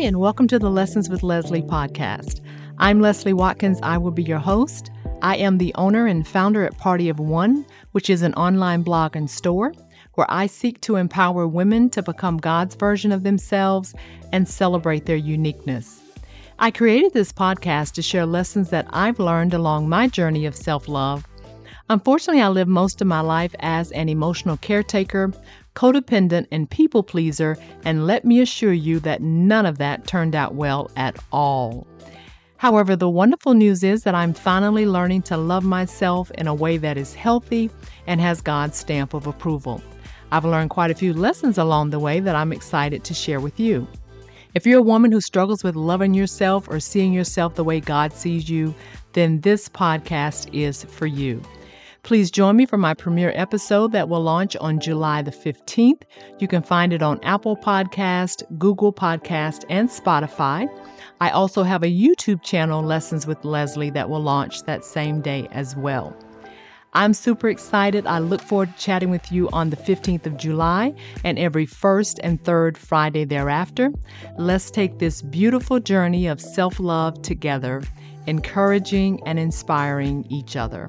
and welcome to the Lessons with Leslie podcast. I'm Leslie Watkins. I will be your host. I am the owner and founder at Party of One, which is an online blog and store where I seek to empower women to become God's version of themselves and celebrate their uniqueness. I created this podcast to share lessons that I've learned along my journey of self love. Unfortunately, I lived most of my life as an emotional caretaker, codependent, and people pleaser, and let me assure you that none of that turned out well at all. However, the wonderful news is that I'm finally learning to love myself in a way that is healthy and has God's stamp of approval. I've learned quite a few lessons along the way that I'm excited to share with you. If you're a woman who struggles with loving yourself or seeing yourself the way God sees you, then this podcast is for you. Please join me for my premiere episode that will launch on July the 15th. You can find it on Apple Podcast, Google Podcast, and Spotify. I also have a YouTube channel, Lessons with Leslie, that will launch that same day as well. I'm super excited. I look forward to chatting with you on the 15th of July and every first and third Friday thereafter. Let's take this beautiful journey of self love together, encouraging and inspiring each other.